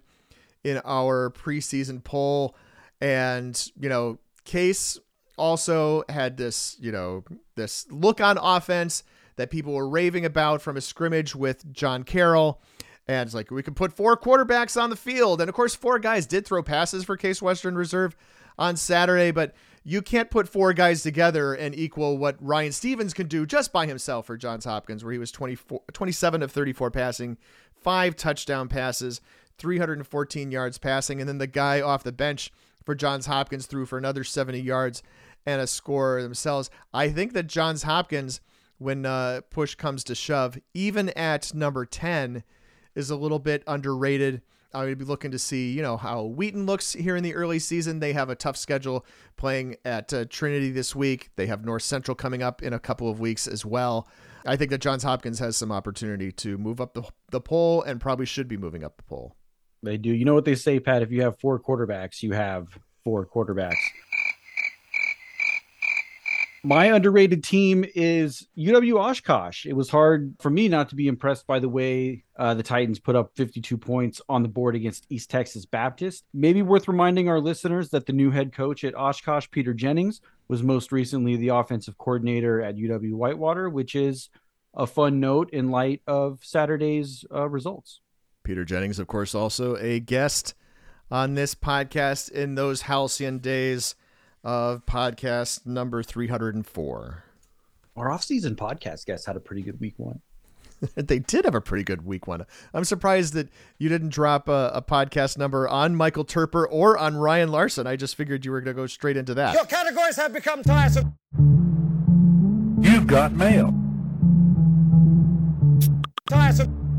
in our preseason poll. And, you know, Case also had this, you know, this look on offense that people were raving about from a scrimmage with John Carroll. And it's like, we could put four quarterbacks on the field. And of course, four guys did throw passes for Case Western Reserve on Saturday, but you can't put four guys together and equal what Ryan Stevens can do just by himself for Johns Hopkins, where he was 24, 27 of 34 passing, five touchdown passes, 314 yards passing. And then the guy off the bench for Johns Hopkins threw for another 70 yards and a score themselves. I think that Johns Hopkins, when uh, push comes to shove, even at number 10, is a little bit underrated. I would be looking to see, you know, how Wheaton looks here in the early season. They have a tough schedule playing at uh, Trinity this week. They have North Central coming up in a couple of weeks as well. I think that Johns Hopkins has some opportunity to move up the, the poll and probably should be moving up the poll.
They do. You know what they say, Pat? If you have four quarterbacks, you have four quarterbacks. My underrated team is UW Oshkosh. It was hard for me not to be impressed by the way uh, the Titans put up 52 points on the board against East Texas Baptist. Maybe worth reminding our listeners that the new head coach at Oshkosh, Peter Jennings, was most recently the offensive coordinator at UW Whitewater, which is a fun note in light of Saturday's uh, results.
Peter Jennings, of course, also a guest on this podcast in those halcyon days of podcast number 304.
Our off-season podcast guests had a pretty good week one. [LAUGHS]
they did have a pretty good week one. I'm surprised that you didn't drop a, a, podcast number on Michael Toerper or on Ryan Larson. I just figured you were going to go straight into that.
Your categories have become tiresome.
You've got mail.
Tiresome.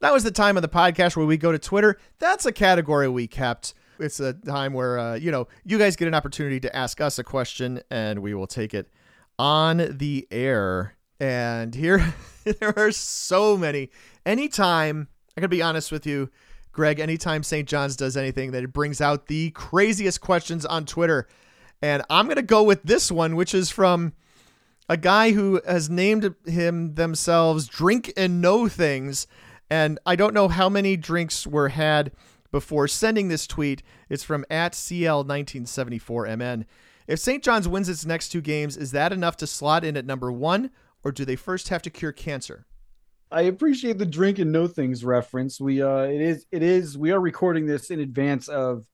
That was the time of the podcast where we go to Twitter. That's a category we kept. It's a time where, uh, you know, you guys get an opportunity to ask us a question and we will take it on the air. And here, [LAUGHS] there are so many. Anytime, I gotta be honest with you, Greg, anytime St. John's does anything, that it brings out the craziest questions on Twitter. And I'm gonna go with this one, which is from a guy who has named him themselves Drink and Know Things. And I don't know how many drinks were had before sending this tweet. It's from at CL1974MN. If St. John's wins its next two games, is that enough to slot in at number one, or do they first have to cure cancer?
I appreciate the drink and know things reference. We uh it is it is we are recording this in advance of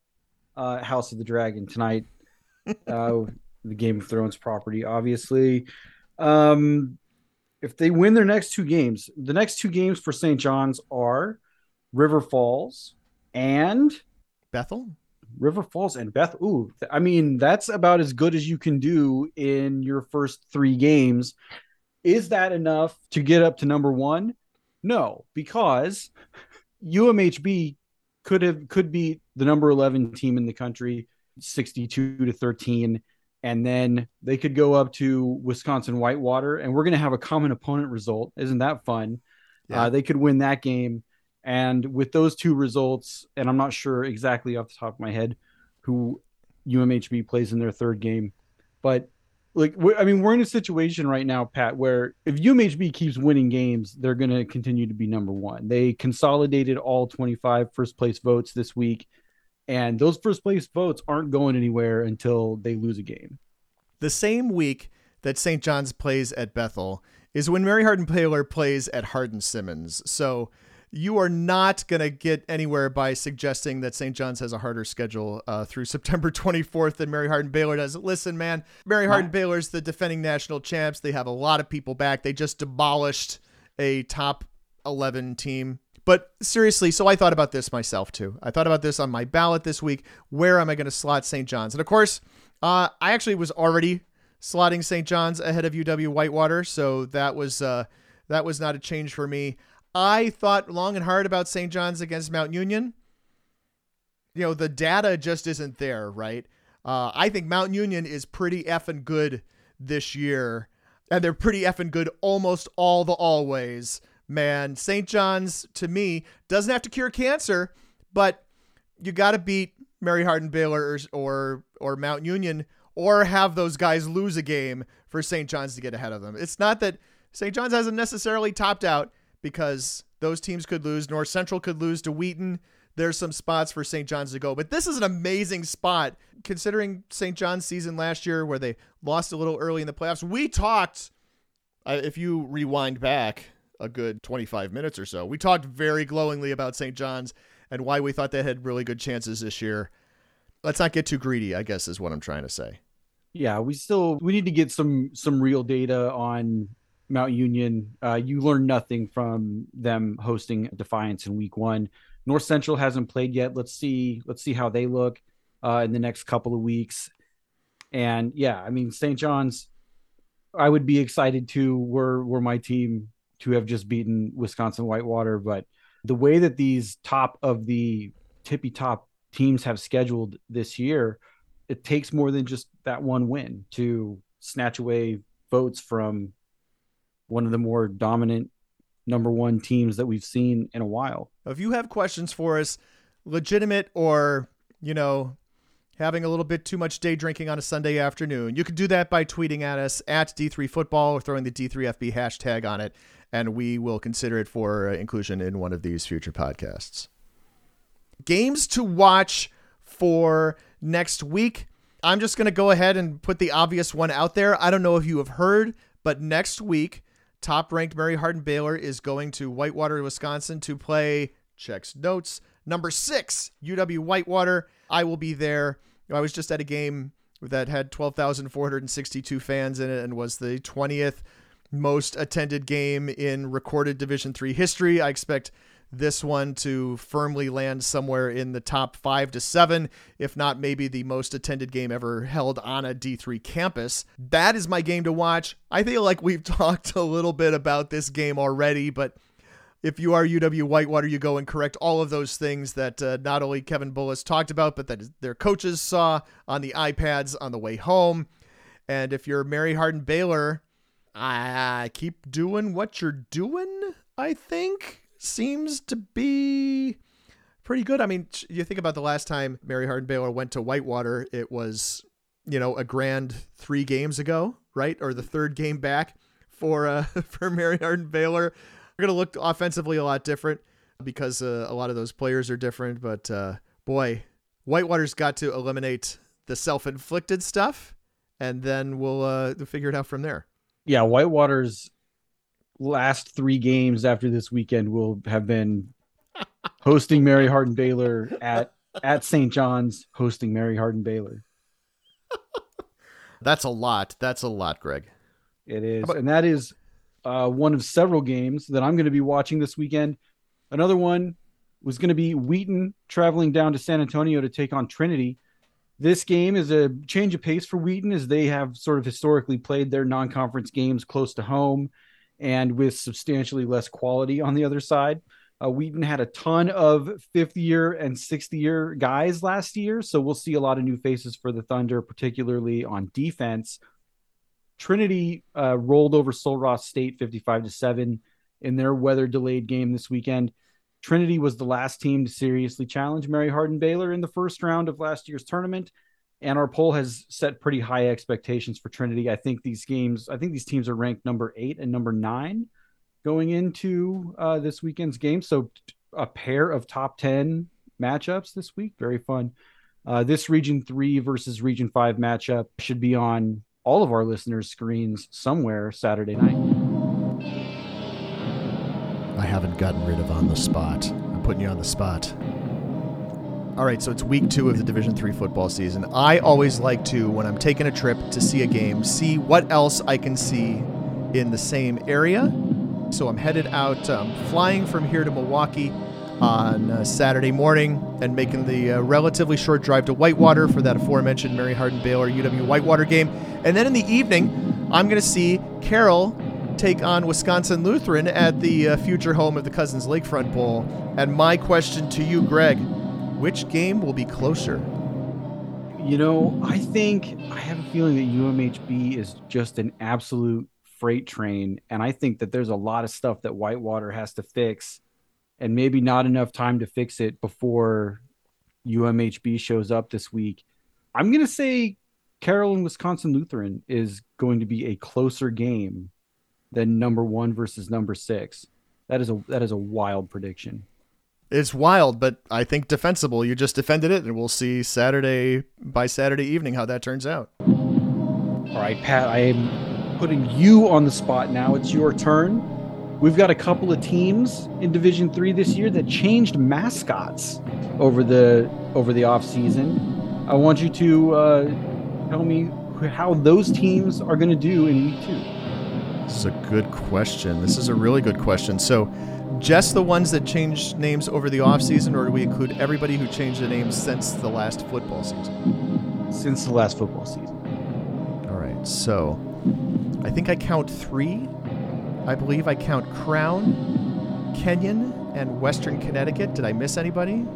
uh House of the Dragon tonight. [LAUGHS] uh the Game of Thrones property, obviously. Um if they win their next two games, the next two games for St. John's are River Falls and
Bethel.
River Falls and Beth. Ooh, I mean, that's about as good as you can do in your first three games. Is that enough to get up to number one? No, because UMHB could have could be the number 11 team in the country 62 to 13 and then they could go up to Wisconsin Whitewater, and we're going to have a common opponent result. Isn't that fun? Yeah. Uh, they could win that game, and with those two results, and I'm not sure exactly off the top of my head who UMHB plays in their third game, but like I mean, we're in a situation right now, Pat, where if UMHB keeps winning games, they're going to continue to be number one. They consolidated all 25 first place votes this week, and those first place votes aren't going anywhere until they lose a game.
The same week that St. John's plays at Bethel is when Mary Hardin Baylor plays at Hardin Simmons. So you are not going to get anywhere by suggesting that St. John's has a harder schedule uh, through September [LAUGHS] 24th than Mary Hardin Baylor does. Listen, man, Mary Hardin Baylor's the defending national champs. They have a lot of people back. They just demolished a top 11 team. But seriously, so I thought about this myself too. I thought about this on my ballot this week. Where am I going to slot St. John's? And of course, uh, I actually was already slotting St. John's ahead of UW Whitewater, so that was uh, that was not a change for me. I thought long and hard about St. John's against Mount Union. You know, the data just isn't there, right? Uh, I think Mount Union is pretty effing good this year, and they're pretty effing good almost all the always. Man, St. John's to me doesn't have to cure cancer, but you got to beat Mary Hardin Baylor or, or or Mount Union or have those guys lose a game for St. John's to get ahead of them. It's not that St. John's hasn't necessarily topped out because those teams could lose. North Central could lose to Wheaton. There's some spots for St. John's to go, but this is an amazing spot considering St. John's season last year where they lost a little early in the playoffs. We talked, uh, if you rewind back a good 25 minutes or so, we talked very glowingly about St. John's and why we thought they had really good chances this year. Let's not get too greedy, I guess, is what I'm trying to say.
Yeah, we still we need to get some some real data on Mount Union. Uh, you learn nothing from them hosting Defiance in Week One. North Central hasn't played yet. Let's see. Let's see how they look uh, in the next couple of weeks. And yeah, I mean St. John's. I would be excited to were were my team to have just beaten Wisconsin Whitewater, but the way that these top of the tippy top teams have scheduled this year, it takes more than just that one win to snatch away votes from one of the more dominant number one teams that we've seen in a while.
If you have questions for us, legitimate or, you know, having a little bit too much day drinking on a Sunday afternoon, you can do that by tweeting at us at D3Football or throwing the D3FB hashtag on it, and we will consider it for uh, inclusion in one of these future podcasts. Games to watch for next week. I'm just going to go ahead and put the obvious one out there. I don't know if you have heard, but next week, top ranked Mary Hardin Baylor is going to Whitewater, Wisconsin to play, checks notes, number six, UW Whitewater. I will be there. I was just at a game that had 12,462 fans in it and was the 20th most attended game in recorded Division three history. I expect this one to firmly land somewhere in the top five to seven, if not maybe the most attended game ever held on a D3 campus. That is my game to watch. I feel like we've [LAUGHS] talked a little bit about this game already, but if you are UW Whitewater, you go and correct all of those things that uh, not only Kevin Bullis talked about, but that their coaches saw on the iPads on the way home. And if you're Mary Hardin Baylor, I keep doing what you're doing, I think seems to be pretty good. I mean, you think about the last time Mary Hardin Baylor went to Whitewater, it was, you know, a grand three games ago, right? Or the third game back for uh, [LAUGHS] for Mary Hardin Baylor. We're gonna look offensively a lot different because uh, a lot of those players are different. But uh, boy, Whitewater's got to eliminate the self-inflicted stuff, and then we'll uh, figure it out from there.
Yeah, Whitewater's last three games after this weekend will have been [LAUGHS] hosting Mary Hardin Baylor at at St. John's, hosting Mary Hardin Baylor. [LAUGHS]
That's a lot. That's a lot, Greg.
It is, about- and that is uh, one of several games that I'm going to be watching this weekend. Another one was going to be Wheaton traveling down to San Antonio to take on Trinity. This game is a change of pace for Wheaton as they have sort of historically played their non-conference games close to home and with substantially less quality on the other side. Uh, Wheaton had a ton of fifth year and sixth year guys last year, so we'll see a lot of new faces for the Thunder, particularly on defense. Trinity uh, rolled over Sul Ross State 55 to 7 in their weather delayed game this weekend. Trinity was the last team to seriously challenge Mary Hardin Baylor in the first round of last year's tournament. And our poll has set pretty high expectations for Trinity. I think these games, I think these teams are ranked number eight and number nine going into uh, this weekend's game. So a pair of top 10 matchups this week. Very fun. Uh, this Region 3 versus Region 5 matchup should be on all of our listeners' screens somewhere Saturday night.
I haven't gotten rid of on the spot. I'm putting you on the spot. All right, so it's week two of the Division Three football season. I always like to, when I'm taking a trip to see a game, see what else I can see in the same area. So I'm headed out, um, flying from here to Milwaukee on uh, Saturday morning and making the uh, relatively short drive to Whitewater for that aforementioned Mary Hardin Baylor UW Whitewater game. And then in the evening, I'm going to see Carroll take on Wisconsin Lutheran at the uh, future home of the Cousins Lakefront Bowl. And my question to you, Greg, which game will be closer?
You know, I think I have a feeling that UMHB is just an absolute freight train. And I think that there's a lot of stuff that Whitewater has to fix and maybe not enough time to fix it before UMHB shows up this week. I'm going to say Carroll and Wisconsin Lutheran is going to be a closer game than number one versus number six. That is a that is a wild prediction.
It's wild, but I think defensible. You just defended it, and we'll see Saturday by Saturday evening how that turns out.
All right, Pat, I am putting you on the spot now. It's your turn. We've got a couple of teams in Division Three this year that changed mascots over the over the off season. I want you to uh, tell me how those teams are going to do in week two.
This is a good question. This is a really good question. So, just the ones that changed names over the offseason, or do we include everybody who changed the names since the last football season?
Since the last football season.
All right. So, I think I count three. I believe I count Crown, Kenyon, and Western Connecticut. Did I miss anybody?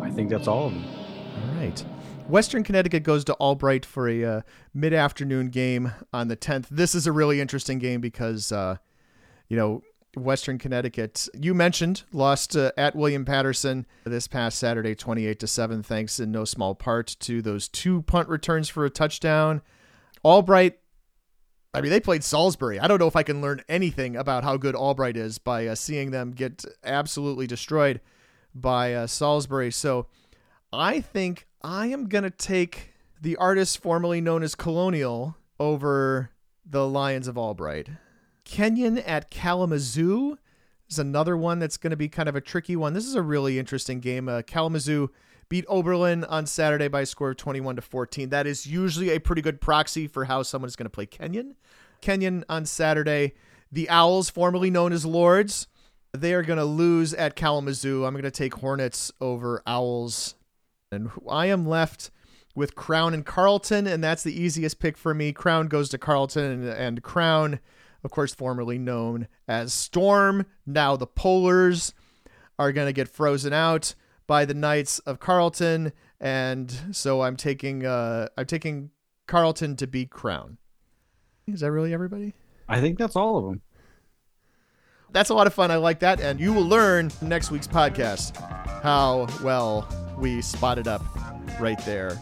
I think that's all of them.
All right. Western Connecticut goes to Albright for a uh, mid afternoon game on the 10th. This is a really interesting game because, uh, you know, Western Connecticut, you mentioned, lost uh, at William Paterson this past Saturday, 28 to 7, thanks in no small part to those two punt returns for a touchdown. Albright, I mean, they played Salisbury. I don't know if I can learn anything about how good Albright is by uh, seeing them get absolutely destroyed by uh, Salisbury. So I think I am going to take the artist formerly known as Colonial over the Lions of Albright. Kenyon at Kalamazoo is another one that's going to be kind of a tricky one. This is a really interesting game. Uh, Kalamazoo beat Oberlin on Saturday by a score of 21 to 14. That is usually a pretty good proxy for how someone is going to play Kenyon. Kenyon on Saturday. The Owls, formerly known as Lords, they are going to lose at Kalamazoo. I'm going to take Hornets over Owls and I am left with Crown and Carleton, and that's the easiest pick for me. Crown goes to Carleton, and, and Crown, of course, formerly known as Storm. Now the Polars are going to get frozen out by the Knights of Carleton, and so I'm taking uh, I'm taking Carleton to beat Crown. Is that really everybody?
I think that's all of them.
That's a lot of fun. I like that, and you will learn next week's podcast how well we spotted up right there.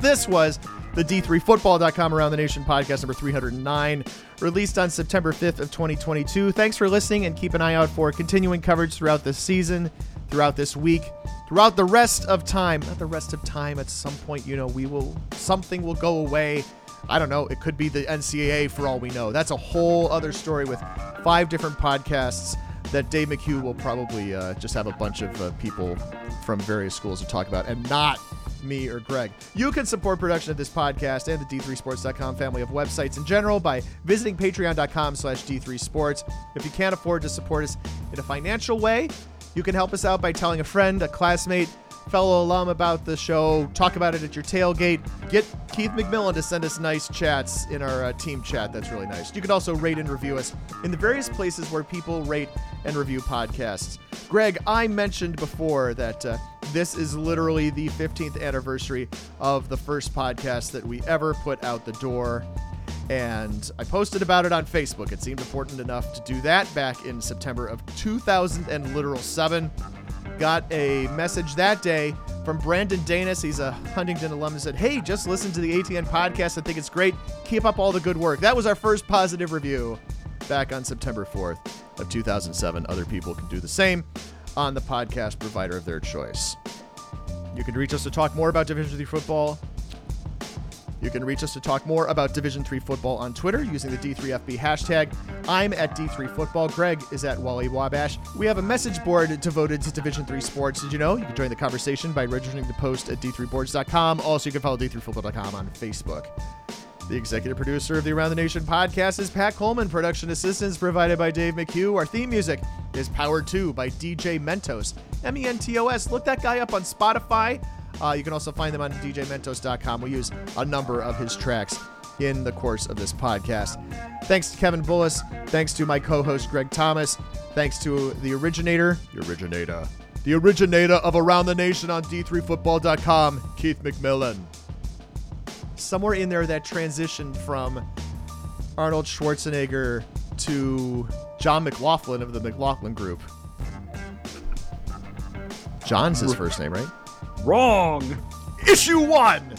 This was the D3Football.com Around the Nation podcast number 309, released on September 5th of 2022. Thanks for listening and keep an eye out for continuing coverage throughout this season, throughout this week, throughout the rest of time. Not the rest of time. At some point, you know, we will something will go away. I don't know. It could be the NCAA for all we know. That's a whole other story with five different podcasts that Dave McHugh will probably uh, just have a bunch of uh, people from various schools to talk about and not me or Greg. You can support production of this podcast and the D3Sports.com family of websites in general by visiting patreon.com slash D3Sports. If you can't afford to support us in a financial way, you can help us out by telling a friend, a classmate, fellow alum about the show, talk about it at your tailgate. Get Keith McMillan to send us nice chats in our uh, team chat. That's really nice. You can also rate and review us in the various places where people rate and review podcasts. Greg, I mentioned before that uh, this is literally the 15th anniversary of the first podcast that we ever put out the door. And I posted about it on Facebook. It seemed important enough to do that back in September of 2000 and literal seven got a message that day From Brandon Danis, he's a Huntington alum, said, Hey, just listen to the ATN podcast. I think it's great. Keep up all the good work. That was our first positive review back on September 4th of 2007. Other people can do the same on the podcast provider of their choice. You can reach us to talk more about Division 3 football. You can reach us to talk more about Division 3 football on Twitter using the D3FB hashtag. I'm at D3Football. Greg is at Wally Wabash. We have a message board devoted to Division 3 sports. Did you know? You can join the conversation by registering to post at D3Boards.com. Also, you can follow D3Football.com on Facebook. The executive producer of the Around the Nation podcast is Pat Coleman. Production assistance provided by Dave McHugh. Our theme music is Powered 2 by DJ Mentos. M E N T O S. Look that guy up on Spotify. Uh, you can also find them on DJMentos.com. We use a number of his tracks in the course of this podcast. Thanks to Kevin Bullis. Thanks to my co host, Greg Thomas. Thanks to the originator, the originator, the originator of Around the Nation on D3Football.com, Keith McMillan. Somewhere in there, that transitioned from Arnold Schwarzenegger to John McLaughlin of the McLaughlin Group. John's his first name, right?
Wrong.
Issue one.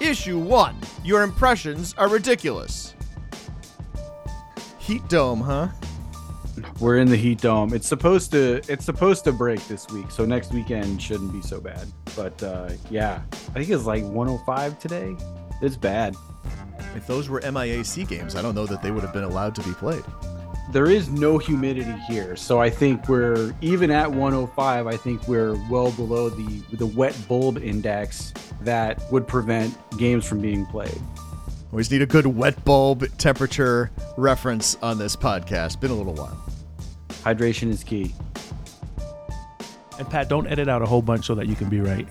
Issue one. Your impressions are ridiculous. Heat dome, huh?
We're in the heat dome. It's supposed to it's supposed to break this week, so next weekend shouldn't be so bad. But uh, yeah, I think it's like 105 today. It's bad.
If those were MIAC games, I don't know that they would have been allowed to be played.
There is no humidity here, so I think we're even at 105. I think we're well below the the wet bulb index that would prevent games from being played.
Always need a good wet bulb temperature reference on this podcast. Been a little while.
Hydration is key.
And Pat, don't edit out a whole bunch so that you can be right.